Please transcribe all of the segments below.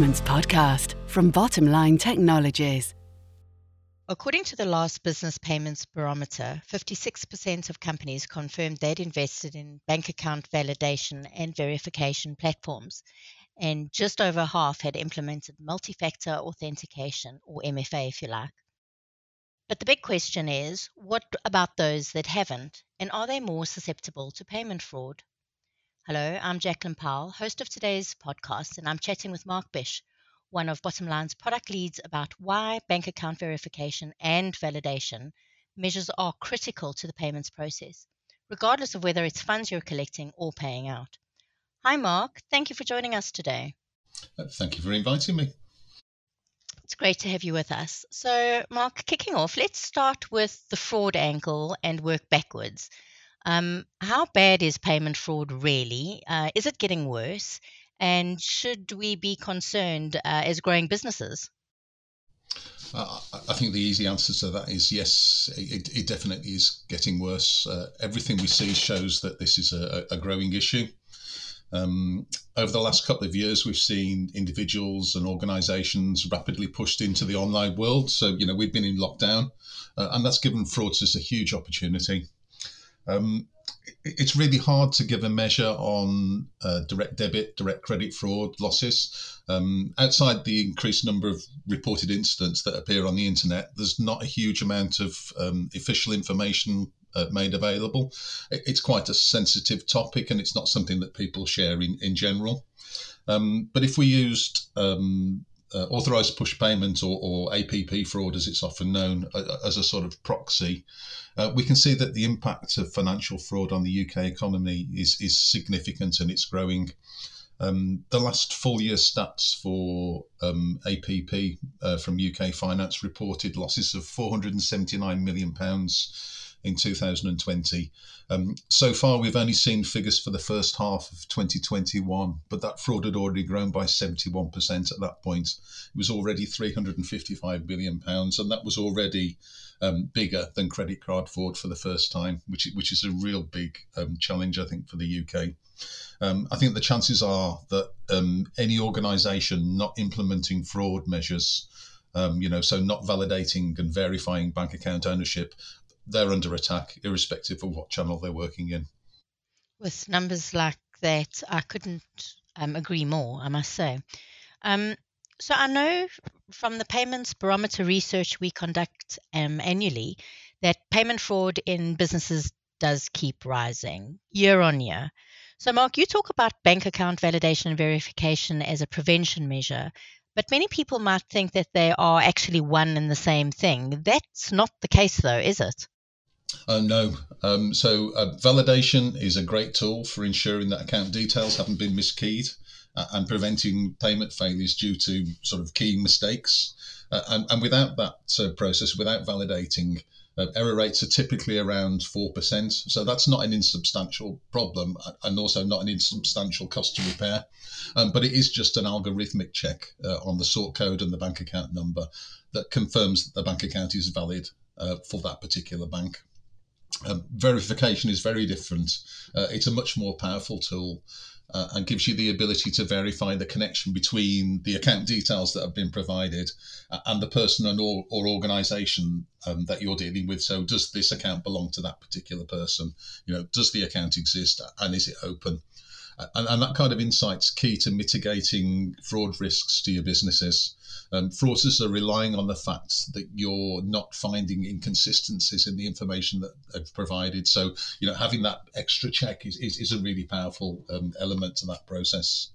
Payments Podcast from Bottomline Technologies. According to the last Business Payments Barometer, 56% of companies confirmed they'd invested in bank account validation and verification platforms, and just over half had implemented multi factor authentication, or MFA if you like. But the big question is what about those that haven't, and are they more susceptible to payment fraud? Hello, I'm Jacqueline Powell, host of today's podcast, and I'm chatting with Mark Bish, one of Bottomline's product leads, about why bank account verification and validation measures are critical to the payments process, regardless of whether it's funds you're collecting or paying out. Hi, Mark. Thank you for joining us today. Uh, thank you for inviting me. It's great to have you with us. So, Mark, kicking off, let's start with the fraud angle and work backwards. Um, how bad is payment fraud really? Uh, is it getting worse? And should we be concerned uh, as growing businesses? Uh, I think the easy answer to that is yes, it, it definitely is getting worse. Uh, everything we see shows that this is a, a growing issue. Um, over the last couple of years, we've seen individuals and organisations rapidly pushed into the online world. So, you know, we've been in lockdown, uh, and that's given fraudsters a huge opportunity. Um, it's really hard to give a measure on uh, direct debit, direct credit fraud losses. Um, outside the increased number of reported incidents that appear on the internet, there's not a huge amount of um, official information uh, made available. It's quite a sensitive topic and it's not something that people share in, in general. Um, but if we used um, uh, authorized push payment or, or, APP fraud, as it's often known, uh, as a sort of proxy, uh, we can see that the impact of financial fraud on the UK economy is, is significant and it's growing. Um, the last full year stats for um, APP uh, from UK Finance reported losses of 479 million pounds in 2020. Um, so far, we've only seen figures for the first half of 2021, but that fraud had already grown by 71% at that point. It was already 355 billion pounds, and that was already um, bigger than credit card fraud for the first time, which which is a real big um, challenge, I think, for the UK. Um, I think the chances are that um, any organisation not implementing fraud measures um, you know, so not validating and verifying bank account ownership they're under attack, irrespective of what channel they're working in. With numbers like that, I couldn't um, agree more, I must say. Um, so I know from the payments barometer research we conduct um, annually that payment fraud in businesses does keep rising year on year. So, Mark, you talk about bank account validation and verification as a prevention measure, but many people might think that they are actually one and the same thing. That's not the case, though, is it? Uh, no. Um, so uh, validation is a great tool for ensuring that account details haven't been miskeyed uh, and preventing payment failures due to sort of keying mistakes. Uh, and, and, without that uh, process, without validating, uh, error rates are typically around 4%. So that's not an insubstantial problem and also not an insubstantial cost to repair. Um, but it is just an algorithmic check on the sort code and the bank account number that confirms that the bank account is valid for that particular bank. Um, verification is very different. Uh, it's a much more powerful tool uh, and gives you the ability to verify the connection between the account details that have been provided uh, and the person and or, or organization um, that you're dealing with. So, does this account belong to that particular person? You know, does the account exist and is it open? And, and that kind of insight's key to mitigating fraud risks to your businesses. Um, fraudsters are relying on the fact that you're not finding inconsistencies in the information that they've provided. So, you know, having that extra check is, is, is a really powerful um, element to that process.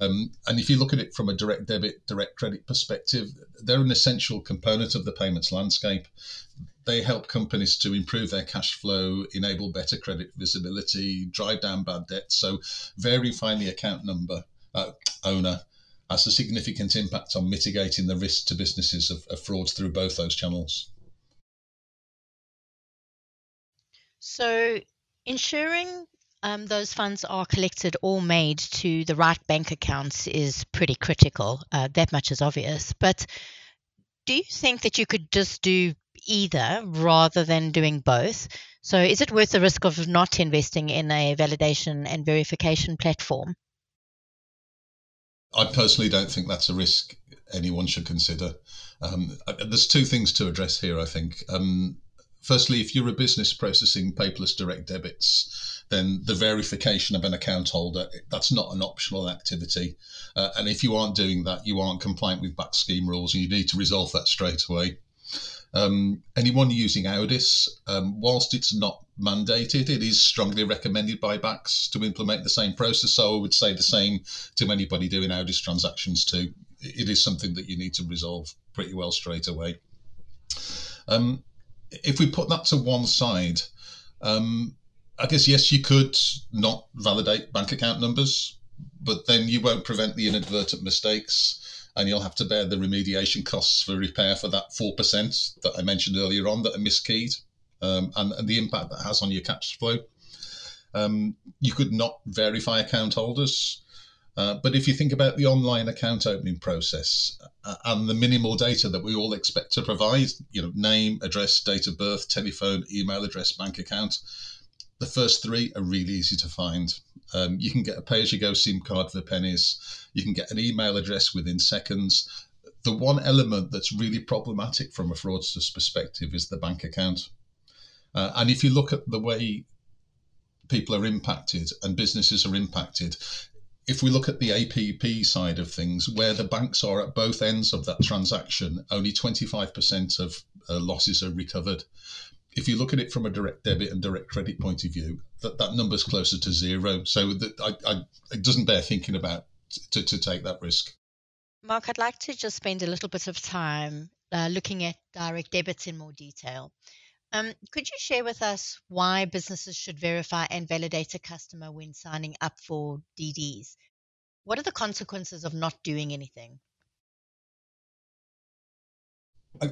Um, and if you look at it from a direct debit, direct credit perspective, they're an essential component of the payments landscape. They help companies to improve their cash flow, enable better credit visibility, drive down bad debt. So, verifying the account number uh, owner has a significant impact on mitigating the risk to businesses of, of through both those channels. So, ensuring um, those funds are collected or made to the right bank accounts is pretty critical. Uh, that much is obvious. But do you think that you could just do either rather than doing both? So, is it worth the risk of not investing in a validation and verification platform? I personally don't think that's a risk anyone should consider. Um, uh, there's two things to address here, I think. Um, firstly, if you're a business processing paperless direct debits, then the verification of an account holder, that's not an optional activity. Uh, and if you aren't doing that, you aren't compliant with BACS scheme rules and you need to resolve that straight away. Um, anyone using AUDDIS, um, whilst it's not mandated, it is strongly recommended by BACS to implement the same process. So I would say the same to anybody doing AUDDIS transactions too. It is something that you need to resolve pretty well straight away. Um, if we put that to one side, um, I guess yes, you could not validate bank account numbers, but then you won't prevent the inadvertent mistakes and you'll have to bear the remediation costs for repair for that 4% that I mentioned earlier on that are miskeyed um, and, and, the impact that has on your cash flow. Um, you could not verify account holders. Uh, but if you think about the online account opening process uh, and the minimal data that we all expect to provide, you know, name, address, date of birth, telephone, email address, bank account, the first three are really easy to find. Um, you can get a pay as you go SIM card for pennies. You can get an email address within seconds. The one element that's really problematic from a fraudster's perspective is the bank account. Uh, and if you look at the way people are impacted and businesses are impacted, if we look at the APP side of things, where the banks are at both ends of that transaction, only 25% of uh, losses are recovered if you look at it from a direct debit and direct credit point of view, that, that number's closer to zero. So that I, I, it doesn't bear thinking about to, to take that risk. Mark, I'd like to just spend a little bit of time uh, looking at direct debits in more detail. Um, could you share with us why businesses should verify and validate a customer when signing up for DDs? What are the consequences of not doing anything?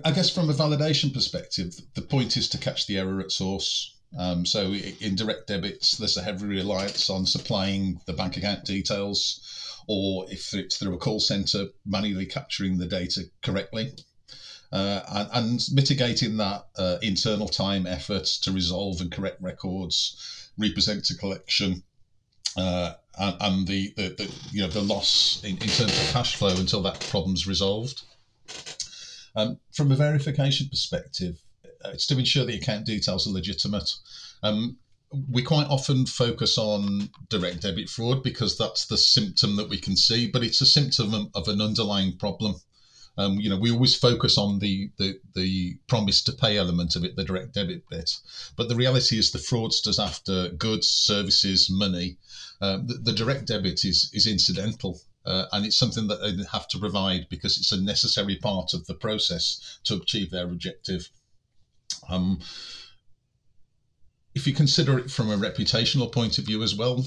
I, guess from a validation perspective, the point is to catch the error at source. Um, so in direct debits, there's a heavy reliance on supplying the bank account details, or if it's through a call center, manually capturing the data correctly. Uh, and, and, mitigating that uh, internal time efforts to resolve and correct records, represent to collection, uh, and, and the, the, the, you know the loss in, in terms of cash flow until that problem's resolved. Um, from a verification perspective, uh, it's to ensure the account details are legitimate. Um, we quite often focus on direct debit fraud because that's the symptom that we can see, but it's a symptom of an underlying problem. Um, you know, we always focus on the, the the promise to pay element of it, the direct debit bit, but the reality is the fraudsters after goods, services, money. Um, the, the, direct debit is is incidental uh, and it's something that they have to provide because it's a necessary part of the process to achieve their objective. Um, if you consider it from a reputational point of view as well,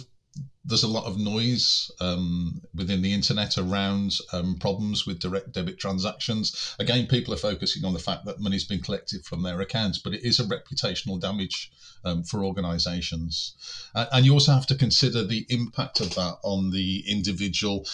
there's a lot of noise um, within the internet around um, problems with direct debit transactions. Again, people are focusing on the fact that money's been collected from their accounts, but it is a reputational damage um, for organisations. Uh, and you also have to consider the impact of that on the individual.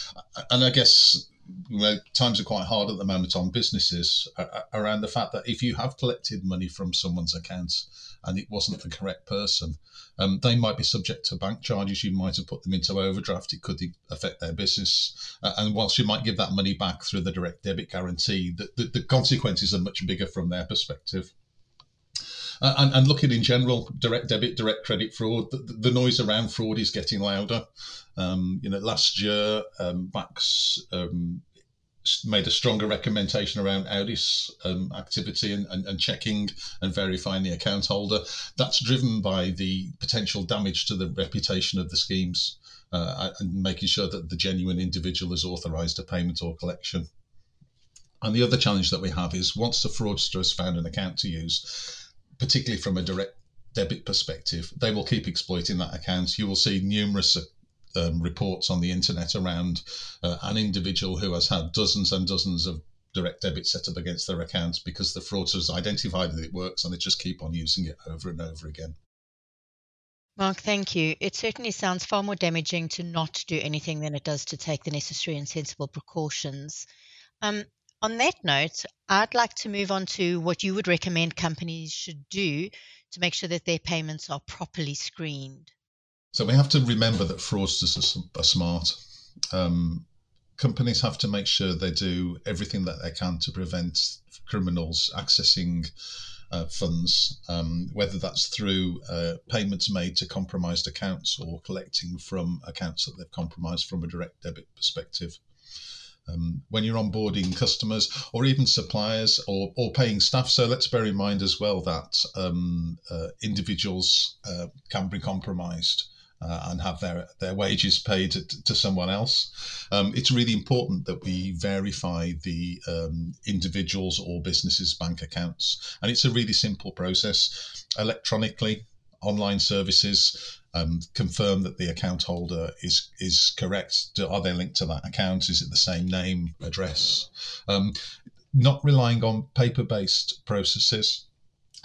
And I guess you know, times are quite hard at the moment on businesses around the fact that if you have collected money from someone's account and it wasn't the correct person, um, they might be subject to bank charges. You might have put them into overdraft. It could affect their business. Uh, and whilst you might give that money back through the direct debit guarantee, the, the, the consequences are much bigger from their perspective. Uh, and, and, looking in general, direct debit, direct credit fraud, the, the noise around fraud is getting louder. Um, you know, last year, um, BACS um, made a stronger recommendation around AUDDIS um, activity and, and, and, checking and verifying the account holder. That's driven by the potential damage to the reputation of the schemes uh, and making sure that the genuine individual is authorised a payment or collection. And the other challenge that we have is once the fraudster has found an account to use, particularly from a direct debit perspective, they will keep exploiting that account. You will see numerous um, reports on the internet around uh, an individual who has had dozens and dozens of direct debits set up against their accounts because the fraudsters identified that it works and they just keep on using it over and over again. Mark, thank you. It certainly sounds far more damaging to not do anything than it does to take the necessary and sensible precautions. Um, on that note, I'd like to move on to what you would recommend companies should do to make sure that their payments are properly screened. So we have to remember that fraudsters are, smart. Um, companies have to make sure they do everything that they can to prevent criminals accessing uh, funds, um, whether that's through uh, payments made to compromised accounts or collecting from accounts that they've compromised from a direct debit perspective. Um, when you're onboarding customers or even suppliers or, or paying staff. So let's bear in mind as well that um, uh, individuals uh, can be compromised uh, and have their, their wages paid to, to someone else. Um, it's really important that we verify the um, individuals or businesses' bank accounts. And it's a really simple process electronically, online services. Um, confirm that the account holder is is correct. Are they linked to that account? Is it the same name, address? Um, not relying on paper based processes.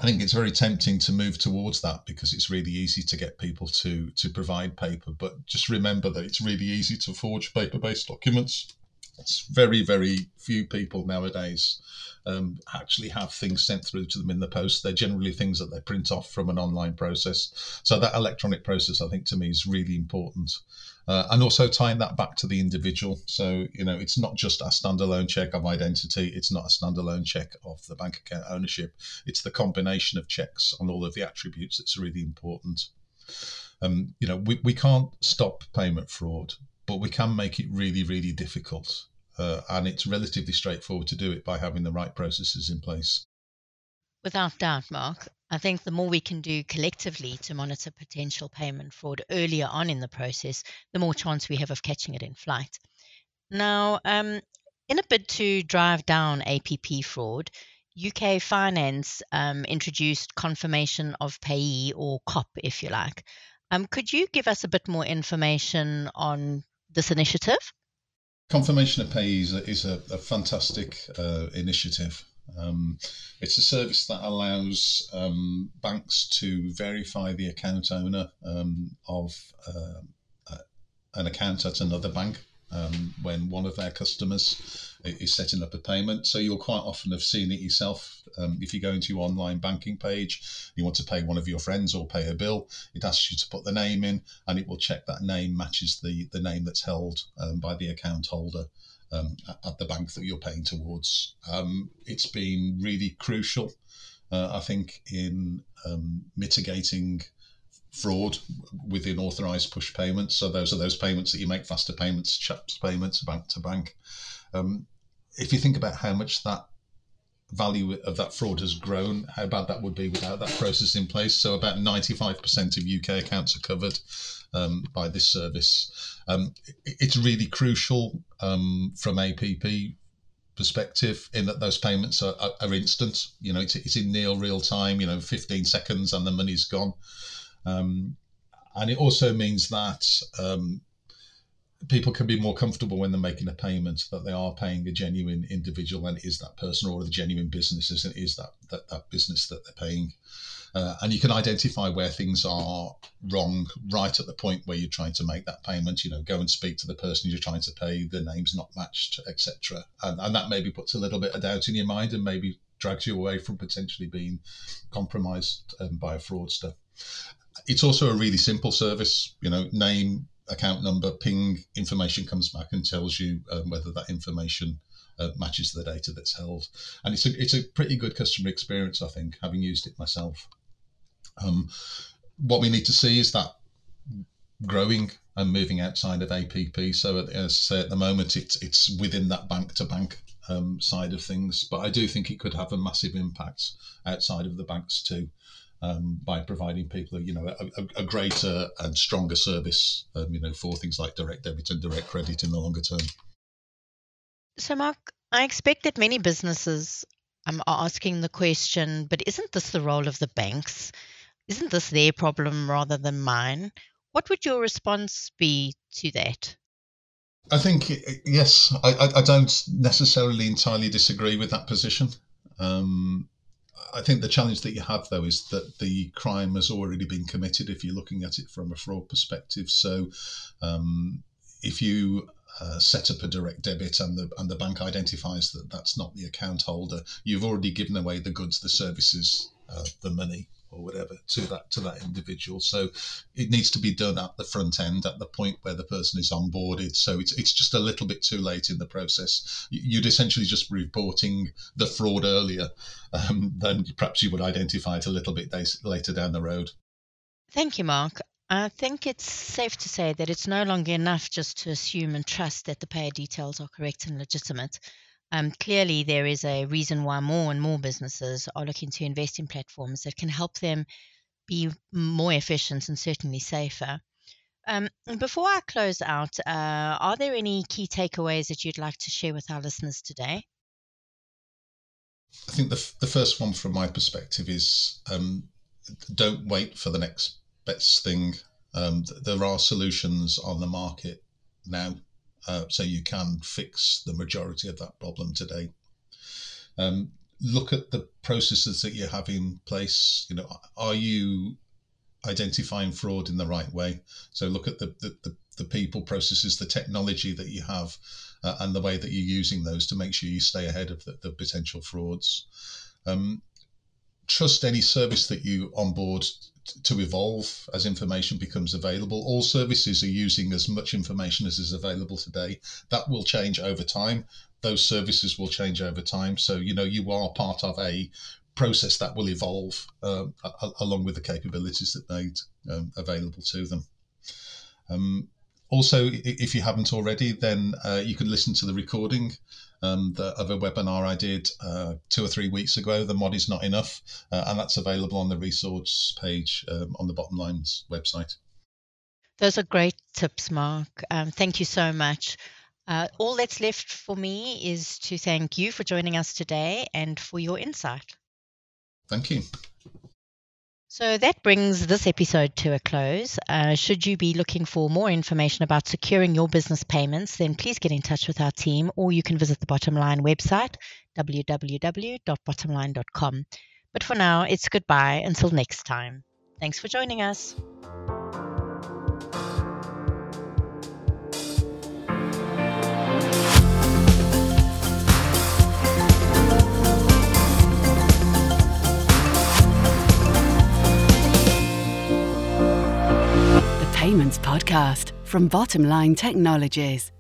I think it's very tempting to move towards that because it's really easy to get people to to provide paper. But just remember that it's really easy to forge paper-based documents. It's very very few people nowadays um, actually have things sent through to them in the post. They're generally things that they print off from an online process. So that electronic process, I think, to me is really important. Uh, and also tying that back to the individual. So, you know, it's not just a standalone check of identity, it's not a standalone check of the bank account ownership. It's the combination of checks on all of the attributes that's really important. Um, you know, we, we can't stop payment fraud, but we can make it really, really difficult. Uh, and it's relatively straightforward to do it by having the right processes in place. Without doubt, Mark. I think the more we can do collectively to monitor potential payment fraud earlier on in the process, the more chance we have of catching it in flight. Now, um, in a bid to drive down APP fraud, UK Finance um, introduced confirmation of payee or COP, if you like. Um, could you give us a bit more information on this initiative? Confirmation of payee is a, is a, a fantastic uh, initiative. Um, it's a service that allows um, banks to verify the account owner um, of uh, an account at another bank um, when one of their customers is setting up a payment. So you'll quite often have seen it yourself. Um, if you go into your online banking page, you want to pay one of your friends or pay a bill, it asks you to put the name in and it will check that name matches the, the name that's held um, by the account holder um, at the bank that you're paying towards. Um, it's been really crucial, uh, I think, in um, mitigating fraud within authorized push payments. So those are those payments that you make faster payments, CHAPS payments, bank to bank. Um, if you think about how much that value of that fraud has grown, how bad that would be without that process in place. So about 95% of UK accounts are covered um, by this service. Um, it's really crucial um, from APP perspective in that those payments are, are, are, instant. You know, it's, it's in near real time. You know, 15 seconds and the money's gone. Um, and it also means that um, people can be more comfortable when they're making a payment that they are paying a genuine individual and is that person or the genuine business and is that, that that business that they're paying. Uh, and you can identify where things are wrong right at the point where you're trying to make that payment you know go and speak to the person you're trying to pay the name's not matched etc and, and that maybe puts a little bit of doubt in your mind and maybe drags you away from potentially being compromised um, by a fraudster. It's also a really simple service you know name account number, ping, information comes back and tells you um, whether that information uh, matches the data that's held. And it's a, it's a pretty good customer experience, I think, having used it myself. Um, what we need to see is that growing and moving outside of APP. So, as I say, at the moment, it's it's within that bank to bank side of things. But I do think it could have a massive impact outside of the banks too um, by providing people, you know, a, a, greater and stronger service, um, you know, for things like direct debit and direct credit in the longer term. So, Mark, I expect that many businesses um, are asking the question, but isn't this the role of the banks? Isn't this their problem rather than mine? What would your response be to that? I think yes, I, I, don't necessarily entirely disagree with that position. Um, I think the challenge that you have though is that the crime has already been committed if you're looking at it from a fraud perspective. So um, if you uh, set up a direct debit and the and the bank identifies that that's not the account holder, you've already given away the goods, the services, uh, the money. Or whatever to that to that individual. So it needs to be done at the front end, at the point where the person is onboarded. So it's it's just a little bit too late in the process. You'd essentially just reporting the fraud earlier, um, then perhaps you would identify it a little bit later down the road. Thank you, Mark. I think it's safe to say that it's no longer enough just to assume and trust that the payer details are correct and legitimate. Um, clearly, there is a reason why more and more businesses are looking to invest in platforms that can help them be more efficient and certainly safer. Um, before I close out, uh, are there any key takeaways that you'd like to share with our listeners today? I think the, the first one from my perspective is um, don't wait for the next best thing. Um, there are solutions on the market now, uh, so you can fix the majority of that problem today. Um, look at the processes that you have in place. You know, are you identifying fraud in the right way? So look at the the, the, the people, processes, the technology that you have, uh, and the way that you're using those to make sure you stay ahead of the, the potential frauds. Um, trust any service that you onboard to evolve as information becomes available. All services are using as much information as is available today. That will change over time. Those services will change over time. So, you know, you are part of a process that will evolve um, along with the capabilities that made um, available to them. Um, also, if you haven't already, then uh, you can listen to the recording um, the, of a webinar I did uh, two or three weeks ago. The mod is not enough, uh, and that's available on the resource page um, on the Bottomline's website. Those are great tips, Mark. Um, thank you so much. Uh, all that's left for me is to thank you for joining us today and for your insight. Thank you. So that brings this episode to a close. Uh, should you be looking for more information about securing your business payments, then please get in touch with our team or you can visit the Bottomline website, www.bottomline.com. But for now, it's goodbye until next time. Thanks for joining us. Payments Podcast from Bottomline Technologies.